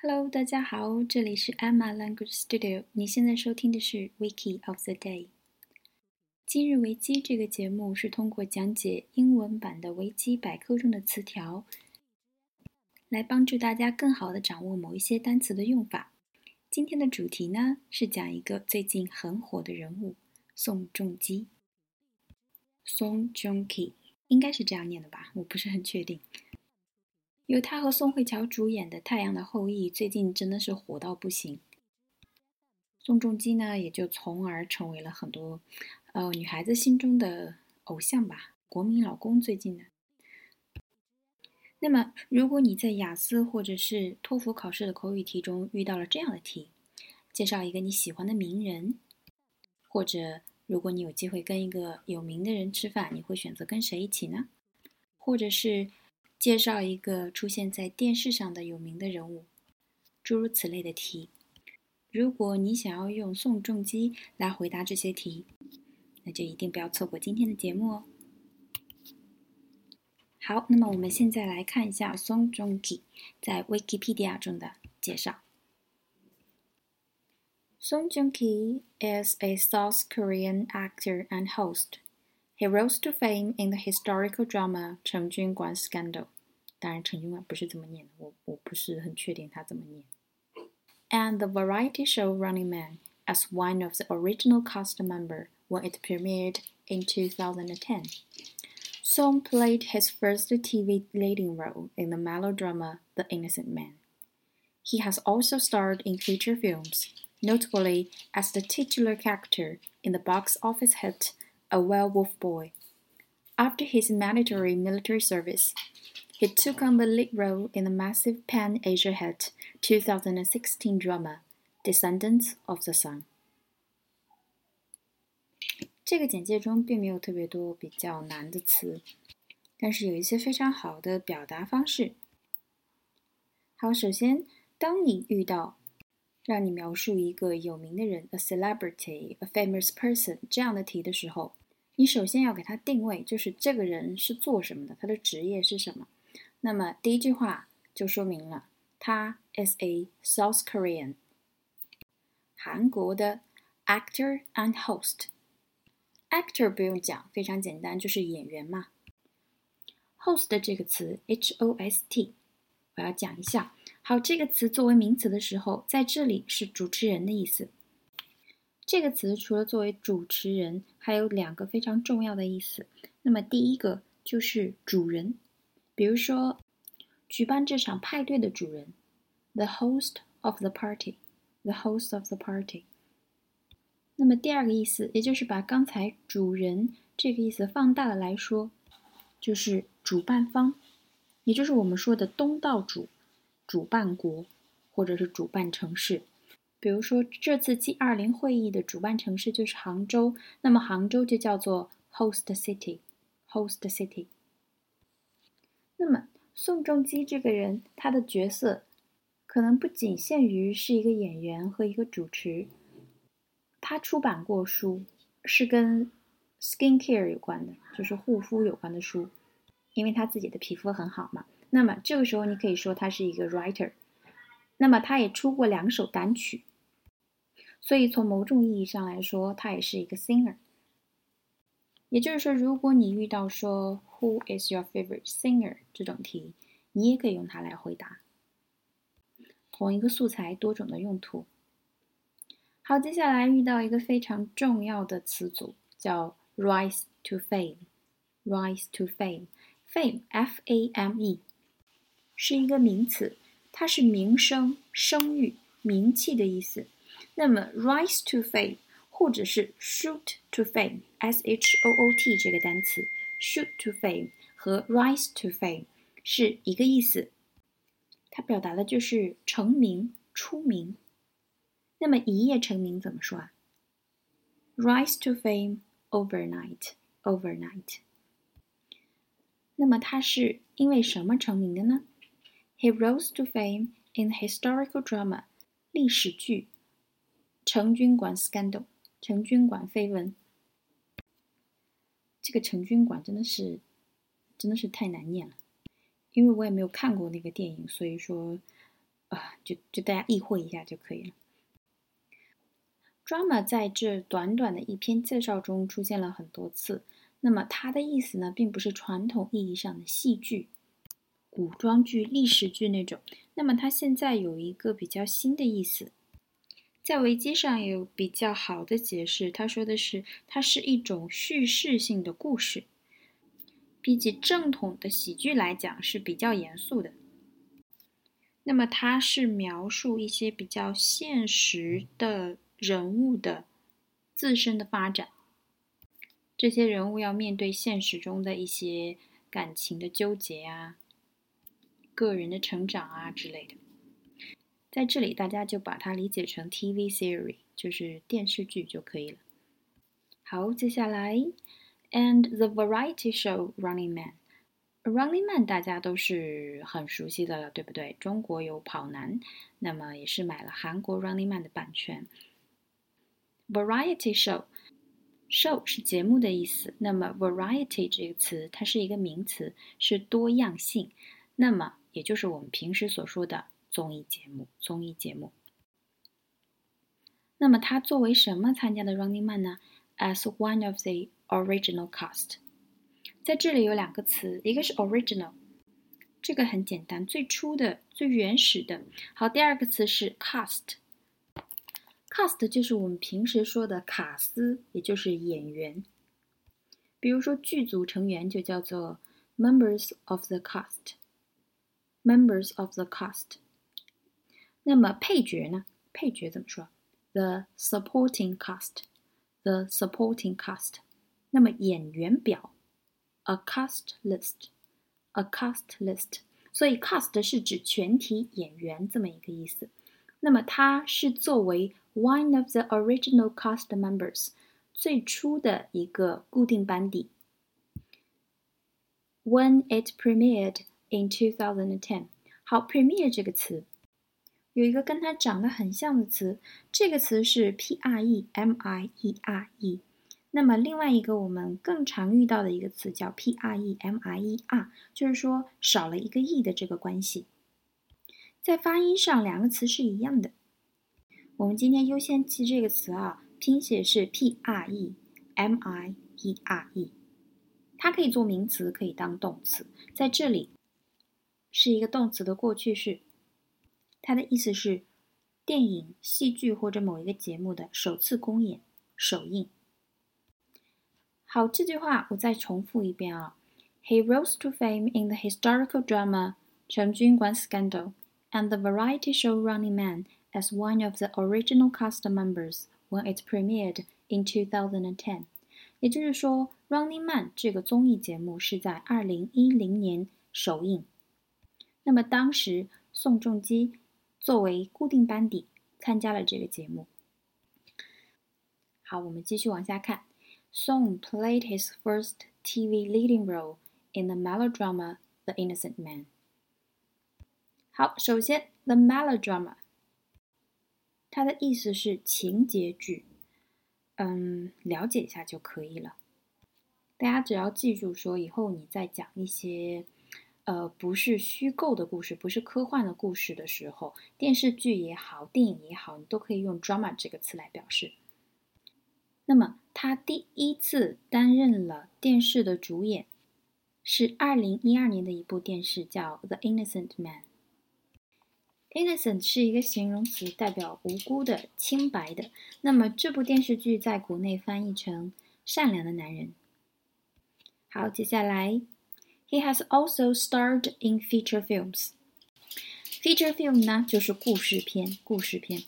Hello，大家好，这里是 Emma Language Studio。你现在收听的是 Wiki of the Day。今日维基这个节目是通过讲解英文版的维基百科中的词条，来帮助大家更好的掌握某一些单词的用法。今天的主题呢是讲一个最近很火的人物宋仲基。Song Joong Ki 应该是这样念的吧，我不是很确定。由他和宋慧乔主演的《太阳的后裔》最近真的是火到不行，宋仲基呢也就从而成为了很多呃女孩子心中的偶像吧，国民老公最近的。那么，如果你在雅思或者是托福考试的口语题中遇到了这样的题，介绍一个你喜欢的名人，或者如果你有机会跟一个有名的人吃饭，你会选择跟谁一起呢？或者是？介绍一个出现在电视上的有名的人物，诸如此类的题。如果你想要用宋仲基来回答这些题，那就一定不要错过今天的节目哦。好，那么我们现在来看一下宋仲基在 Wikipedia 中的介绍。Song Joong-ki is a South Korean actor and host. He rose to fame in the historical drama 成军馆 Scandal。当然，成军馆不是这么念的，我我不是很确定它怎么念。And the variety show Running Man as one of the original cast member when it premiered in 2010. Song played his first TV leading role in the melodrama The Innocent Man. He has also starred in feature films, notably as the titular character in the box office hit a werewolf boy. After his mandatory military service, he took on the lead role in the massive Pan Asia hit 2016 drama Descendants of the Sun。这个简介中并没有特别多比较难的词，但是有一些非常好的表达方式。好，首先，当你遇到让你描述一个有名的人，a celebrity, a famous person 这样的题的时候，你首先要给他定位，就是这个人是做什么的，他的职业是什么。 那么第一句话就说明了，他 is a South Korean，韩国的 actor and host。actor 不用讲，非常简单，就是演员嘛。host 这个词 h o s t，我要讲一下。好，这个词作为名词的时候，在这里是主持人的意思。这个词除了作为主持人，还有两个非常重要的意思。那么第一个就是主人，比如说举办这场派对的主人，the host of the party，the host of the party。那么第二个意思，也就是把刚才主人这个意思放大了来说，就是主办方，也就是我们说的东道主、主办国或者是主办城市。比如说，这次 G20 会议的主办城市就是杭州，那么杭州就叫做 host city，host city。那么宋仲基这个人，他的角色可能不仅限于是一个演员和一个主持，他出版过书，是跟 skin care 有关的，就是护肤有关的书，因为他自己的皮肤很好嘛。那么这个时候，你可以说他是一个 writer。那么他也出过两首单曲。所以从某种意义上来说，他也是一个 singer。也就是说，如果你遇到说 “Who is your favorite singer” 这种题，你也可以用它来回答。同一个素材，多种的用途。好，接下来遇到一个非常重要的词组，叫 “rise to fame”。rise to fame，fame，f-a-m-e，是一个名词，它是名声、声誉、名气的意思。那么，rise to fame，或者是 shoot to fame，s h o o t 这个单词 ，shoot to fame 和 rise to fame 是一个意思，它表达的就是成名、出名。那么一夜成名怎么说啊？rise to fame overnight，overnight。那么他是因为什么成名的呢？He rose to fame in historical drama，历史剧。成军馆 scandal，成军馆绯闻。 这个成军馆真的是，真的是太难念了，因为我也没有看过那个电影，所以说啊，就就大家意会一下就可以了。Drama 在这短短的一篇介绍中出现了很多次。那么它的意思呢，并不是传统意义上的戏剧、古装剧、历史剧那种。那么它现在有一个比较新的意思，在维基上有比较好的解释。他说的是，它是一种叙事性的故事，比起正统的喜剧来讲是比较严肃的。那么它是描述一些比较现实的。人物的自身的发展，这些人物要面对现实中的一些感情的纠结啊，个人的成长啊之类的。在这里，大家就把它理解成 TV series，就是电视剧就可以了。好，接下来，and the variety show Running Man。Running Man 大家都是很熟悉的了，对不对？中国有跑男，那么也是买了韩国 Running Man 的版权。Variety show，show 是节目的意思。那么 variety 这个词，它是一个名词，是多样性。那么也就是我们平时所说的综艺节目。综艺节目。那么它作为什么参加的 Running Man 呢？As one of the original cast。在这里有两个词，一个是 original，这个很简单，最初的、最原始的。好，第二个词是 cast。Cast 就是我们平时说的卡司，也就是演员。比如说剧组成员就叫做 members of the cast。members of the cast。那么配角呢？配角怎么说？The supporting cast。The supporting cast。那么演员表，a cast list。a cast list。所以 cast 是指全体演员这么一个意思。那么它是作为 one of the original cast members 最初的一个固定班底。When it premiered in 2010，好，premiere 这个词 有一个跟它长得很像的词，这个词是 p r e m i e r e。那么另外一个我们更常遇到的一个词叫 p r e m i e r，就是说少了一个 e 的这个关系。在发音上，两个词是一样的。我们今天优先记这个词啊，拼写是 p r e m i e r e，它可以做名词，可以当动词。在这里是一个动词的过去式，它的意思是电影、戏剧或者某一个节目的首次公演、首映。好，这句话我再重复一遍啊。He rose to fame in the historical drama《陈军馆 Scandal》。and the variety show Running Man as one of the original cast members when it premiered in 2010。也就是说，《Running Man》这个综艺节目是在2010年首映。那么当时宋仲基作为固定班底参加了这个节目。好，我们继续往下看。Song played his first TV leading role in the melodrama The Innocent Man. 好，首先，the melodrama，它的意思是情节剧，嗯，了解一下就可以了。大家只要记住，说以后你在讲一些，呃，不是虚构的故事，不是科幻的故事的时候，电视剧也好，电影也好，你都可以用 drama 这个词来表示。那么，他第一次担任了电视的主演，是二零一二年的一部电视，叫《The Innocent Man》。Innocent 是一个形容词，代表无辜的、清白的。那么这部电视剧在国内翻译成“善良的男人”。好，接下来，He has also starred in feature films。Feature film 呢，就是故事片，故事片。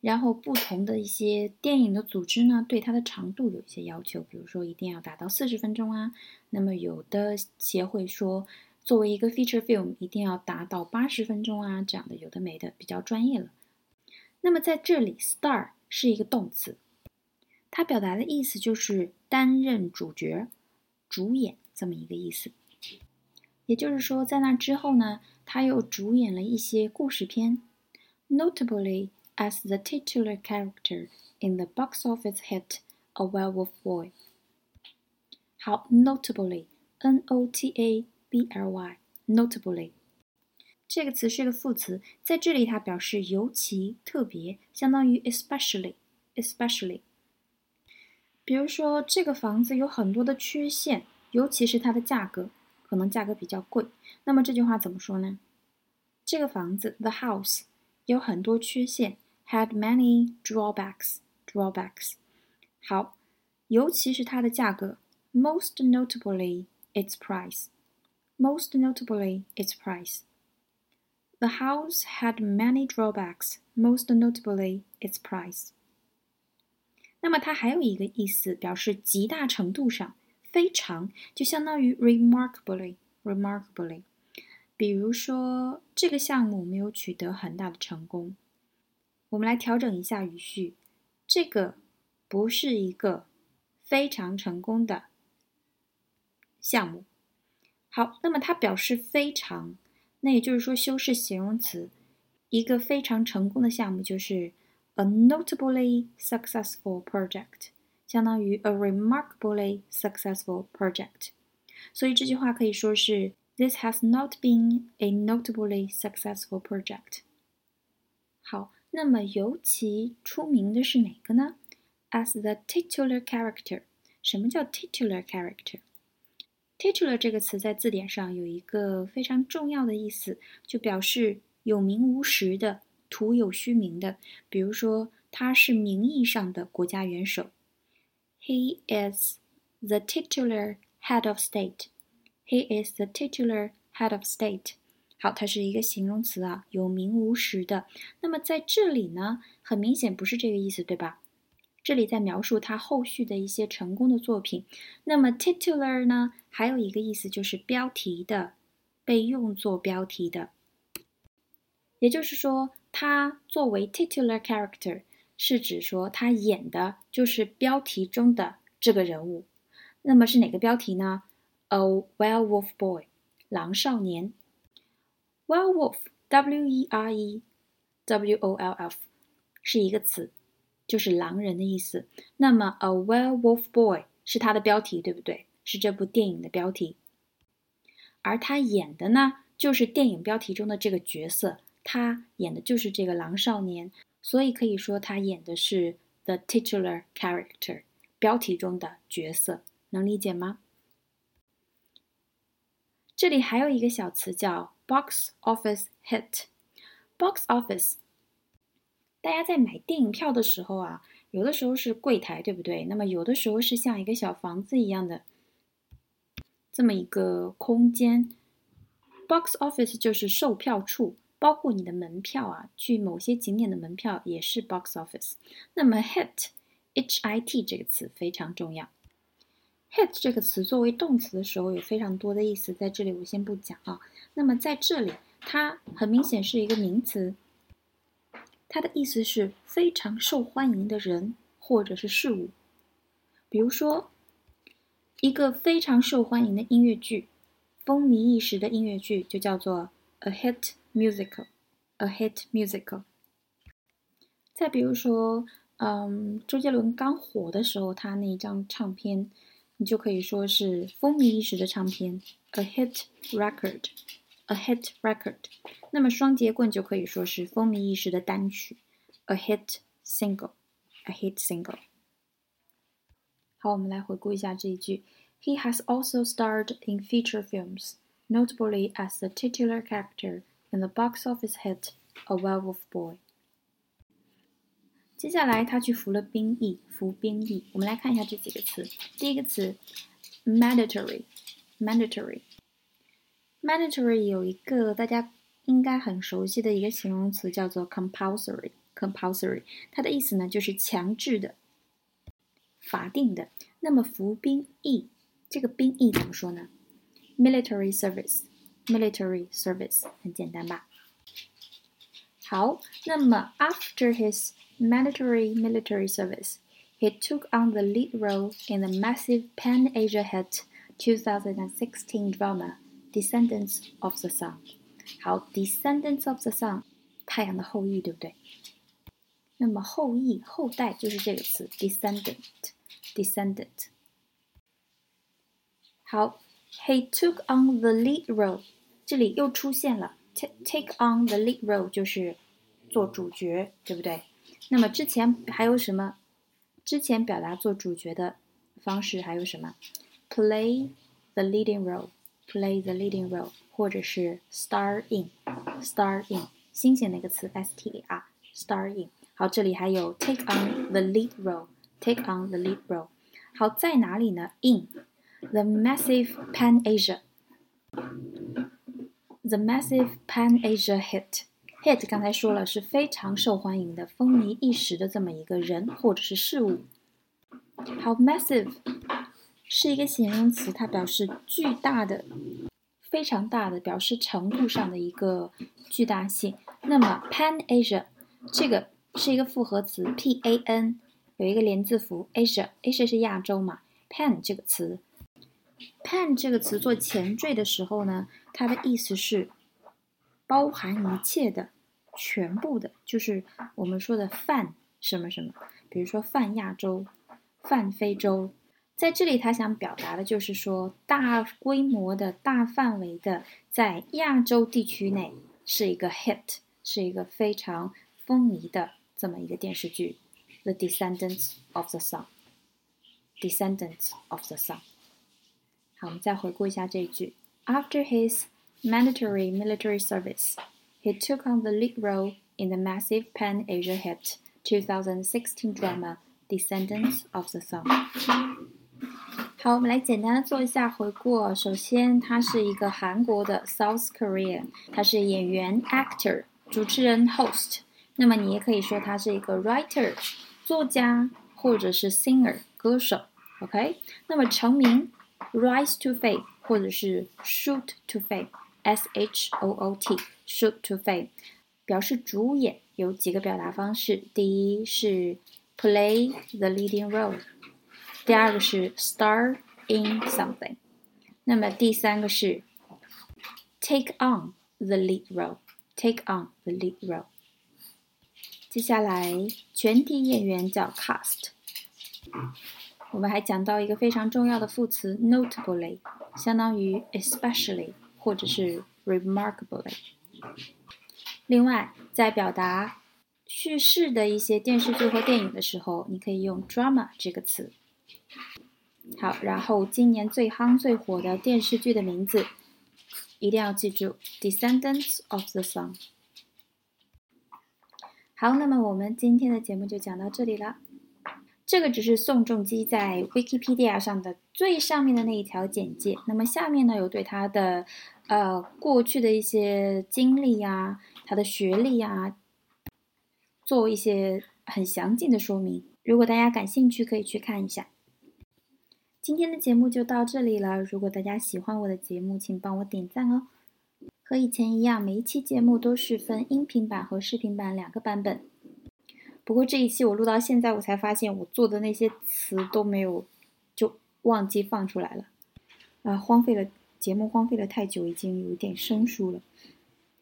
然后不同的一些电影的组织呢，对它的长度有一些要求，比如说一定要达到四十分钟啊。那么有的协会说。作为一个 feature film，一定要达到八十分钟啊，这样的有的没的，比较专业了。那么在这里，star 是一个动词，它表达的意思就是担任主角、主演这么一个意思。也就是说，在那之后呢，他又主演了一些故事片，notably as the titular character in the box office hit A Werewolf Boy。好，notably，N O T A。B L Y notably，这个词是个副词，在这里它表示尤其、特别，相当于 especially，especially。比如说，这个房子有很多的缺陷，尤其是它的价格，可能价格比较贵。那么这句话怎么说呢？这个房子，the house，有很多缺陷，had many drawbacks，drawbacks。好，尤其是它的价格，most notably its price，most notably its price。The house had many drawbacks, most notably its price. 那么它还有一个意思，表示极大程度上、 非常，就相当于 remarkably, remarkably。比如说，这个项目没有取得很大的成功。我们来调整一下语序，这个不是一个非常成功的项目。好，那么它表示非常。那也就是说，修饰形容词，一个非常成功的项目就是 a notably successful project，相当于 a remarkably successful project。所以这句话可以说是 This has not been a notably successful project。好，那么尤其出名的是哪个呢？As the titular character。什么叫 titular character？Titular 这个词在字典上有一个非常重要的意思，就表示有名无实的、徒有虚名的。比如说，他是名义上的国家元首。He is the titular head of state. He is the titular head of state. 好，它是一个形容词啊，有名无实的。那么在这里呢，很明显不是这个意思，对吧？这里在描述他后续的一些成功的作品。那么 titular 呢，还有一个意思就是标题的，被用作标题的。也就是说，他作为 titular character，是指说他演的就是标题中的这个人物。那么是哪个标题呢？A werewolf boy，狼少年。werewolf，W-E-R-E-W-O-L-F，是一个词。就是狼人的意思。那么，A Werewolf Boy 是他的标题，对不对？是这部电影的标题。而他演的呢，就是电影标题中的这个角色。他演的就是这个狼少年，所以可以说他演的是 the titular character，标题中的角色。能理解吗？这里还有一个小词叫 box office hit。box office 大家在买电影票的时候啊，有的时候是柜台，对不对？那么有的时候是像一个小房子一样的这么一个空间。Box office 就是售票处，包括你的门票啊，去某些景点的门票也是 box office。那么 hit，h i t 这个词非常重要。hit 这个词作为动词的时候有非常多的意思，在这里我先不讲啊。那么在这里，它很明显是一个名词。它的意思是非常受欢迎的人或者是事物，比如说一个非常受欢迎的音乐剧，风靡一时的音乐剧就叫做 a hit musical，a hit musical。再比如说，嗯，周杰伦刚火的时候，他那一张唱片，你就可以说是风靡一时的唱片，a hit record，a hit record。那么双节棍就可以说是风靡一时的单曲，a hit single，a hit single。好，我们来回顾一下这一句：He has also starred in feature films, notably as the titular character in the box office hit A Werewolf Boy。接下来他去服了兵役，服兵役。我们来看一下这几个词。第一个词，mandatory，mandatory，mandatory 有一个大家。应该很熟悉的一个形容词叫做 compulsory。compulsory 它的意思呢就是强制的、法定的。那么服兵役，这个兵役怎么说呢？military service。 military service 很简单吧？好，那么 after his mandatory military service, he took on the lead role in the massive pan-Asia hit 2016 drama Descendants of the Sun。好，descendants of the sun，太阳的后裔，对不对？那么后裔、后代就是这个词，descendant，descendant。好，he took on the lead role， 这里又出现了 take take on the lead role 就是做主角，对不对？那么之前还有什么？之前表达做主角的方式还有什么？play the leading role，play the leading role，或者是 star in，star in，新鲜的一个词，s t a r，star in。好，这里还有 take on the lead role，take on the lead role。好，在哪里呢？in the massive Pan The massive Pan Asia hit。hit 刚才说了是非常受欢迎的、风靡一时的这么一个人或者是事物。好，massive 是一个形容词，它表示巨大的、非常大的，表示程度上的一个巨大性。那么 Pan Asia 这个是一个复合词，P A N 有一个连字符，Asia，Asia 是亚洲嘛？Pan 这个词，Pan 这个词做前缀的时候呢，它的意思是包含一切的。全部的，就是我们说的泛什么什么，比如说泛亚洲、泛非洲，在这里他想表达的就是说，大规模的大范围的在亚洲地区内是一个 hit，是一个非常风靡的这么一个电视剧，《The Descendants of the Sun》，《Descendants of the Sun》。好，我们再回顾一下这一句 ：After his mandatory military service。He took on the lead role in the massive Pan-Asia hit 2016 drama Descendants of the Sun。好，我们来简单的做一下回顾。首先，他是一个韩国的 South Korea，他是演员 actor，主持人 host。那么你也可以说他是一个 writer，作家或者是 singer，歌手。OK，那么成名 rise to fame 或者是 shoot to fame。S H O O T shoot to fame，表示主演有几个表达方式。第一是 play the leading role，第二个是 star in something，那么第三个是 take on the lead role，take on the lead role。接下来全体演员叫 cast。 我们还讲到一个非常重要的副词 notably，相当于 especially。或者是 remarkably。另外，在表达叙事的一些电视剧或电影的时候，你可以用 drama 这个词。好，然后今年最夯最火的电视剧的名字一定要记住：Descendants of the Sun。好，那么我们今天的节目就讲到这里了。这个只是宋仲基在 Wikipedia 上的最上面的那一条简介。那么下面呢，有对他的呃过去的一些经历呀，他的学历呀，做一些很详尽的说明。如果大家感兴趣，可以去看一下。今天的节目就到这里了。如果大家喜欢我的节目，请帮我点赞哦。和以前一样，每一期节目都是分音频版和视频版两个版本。不过这一期我录到现在，我才发现我做的那些词都没有，就忘记放出来了，啊，荒废了节目，荒废了太久，已经有点生疏了。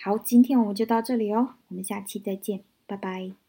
好，今天我们就到这里哦，我们下期再见，拜拜。